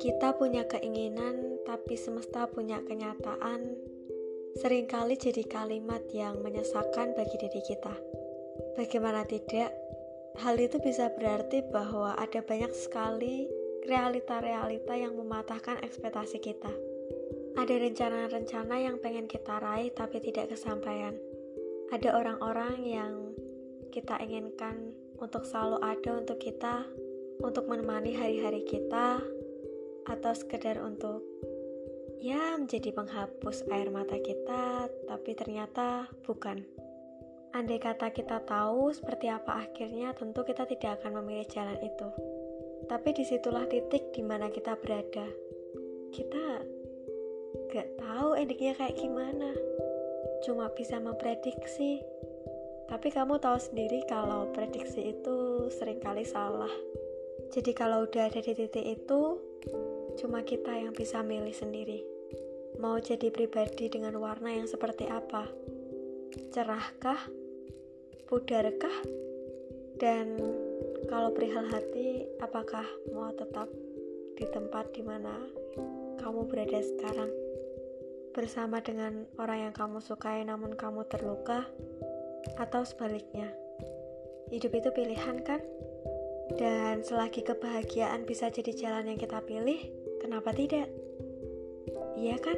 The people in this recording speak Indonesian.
Kita punya keinginan, tapi semesta punya kenyataan. Seringkali jadi kalimat yang menyesakan bagi diri kita. Bagaimana tidak, hal itu bisa berarti bahwa ada banyak sekali realita-realita yang mematahkan ekspektasi kita. Ada rencana-rencana yang pengen kita raih tapi tidak kesampaian. Ada orang-orang yang kita inginkan untuk selalu ada untuk kita, untuk menemani hari-hari kita, atau sekedar untuk ya menjadi penghapus air mata kita, tapi ternyata bukan. Andai kata kita tahu seperti apa akhirnya, tentu kita tidak akan memilih jalan itu. Tapi di situlah titik di mana kita berada. Kita gak tahu endingnya kayak gimana. Cuma bisa memprediksi. Tapi kamu tahu sendiri kalau prediksi itu sering kali salah. Jadi kalau udah ada di titik itu, Cuma kita yang bisa milih sendiri. Mau jadi pribadi dengan warna yang seperti apa? Cerahkah? Pudarkah? Dan kalau perihal hati, apakah mau tetap di tempat di mana kamu berada sekarang? Bersama dengan orang yang kamu sukai namun kamu terluka? Atau sebaliknya? Hidup itu pilihan kan? Dan selagi kebahagiaan bisa jadi jalan yang kita pilih, Kenapa tidak? Iya kan?